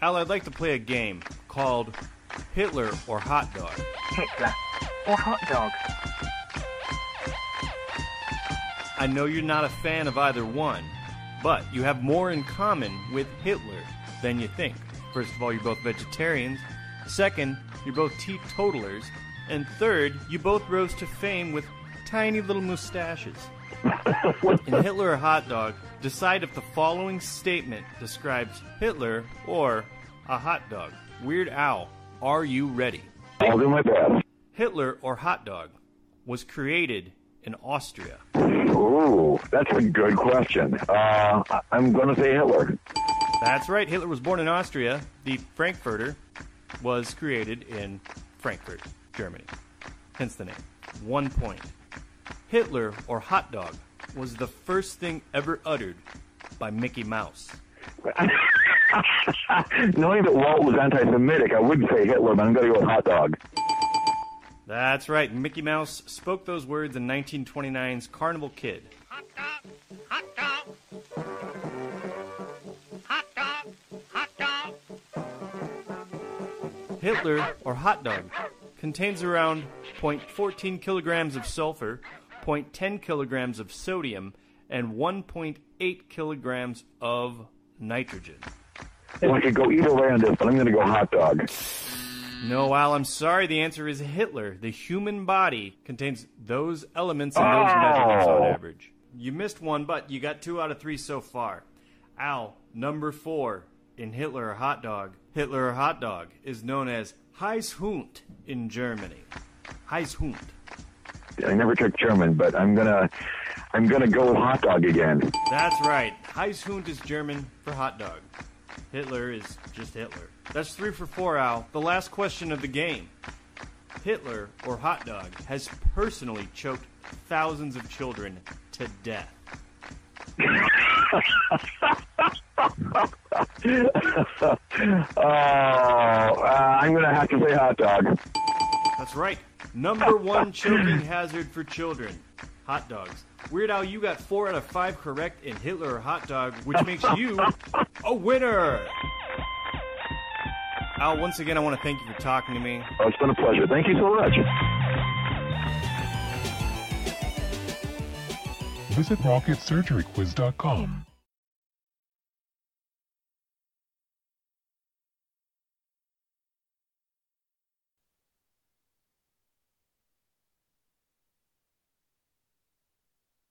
Al, I'd like to play a game called Hitler or Hot Dog. Hitler or hot dog? I know you're not a fan of either one, but you have more in common with Hitler than you think. First of all, you're both vegetarians. Second, you're both teetotalers. And third, you both rose to fame with tiny little mustaches. In Hitler or Hot Dog, decide if the following statement describes Hitler or a hot dog. Weird Al, are you ready? I'll do my best. Hitler or hot dog was created in Austria. Ooh, that's a good question. Uh, I'm going to say Hitler. That's right. Hitler was born in Austria. The Frankfurter was created in Frankfurt, Germany. Hence the name. One point. Hitler or hot dog was the first thing ever uttered by Mickey Mouse. Knowing that Walt was anti-Semitic, I wouldn't say Hitler, but I'm going to go with hot dog. That's right. Mickey Mouse spoke those words in 1929's Karnival Kid. Hot dog, hot dog. Hot dog, hot dog. Hitler or hot dog contains around 0.14 kilograms of sulfur, 0.10 kilograms of sodium, and 1.8 kilograms of nitrogen. Well, I could go either way on this, but I'm going to go hot dog. No, Al, I'm sorry. The answer is Hitler. The human body contains those elements and those oh! measurements on Oh. average. You missed one, but you got two out of three so far. Al, number four in Hitler or hot dog. Hitler or hot dog is known as Heißhund in Germany. Heißhund. I never took German, but I'm going to I'm to go with hot dog again. That's right. Heißhund is German for hot dog. Hitler is just Hitler. That's three for four, Al. The last question of the game. Hitler, or hot dog, has personally choked thousands of children to death. Oh, uh, I'm going to have to say hot dog. That's right. Number one choking hazard for children. Hot dogs. Weird Al, you got four out of five correct in Hitler or hot dog, which makes you a winner. Al, once again, I want to thank you for talking to me. Oh, it's been a pleasure. Thank you so much. Visit RocketSurgeryQuiz.com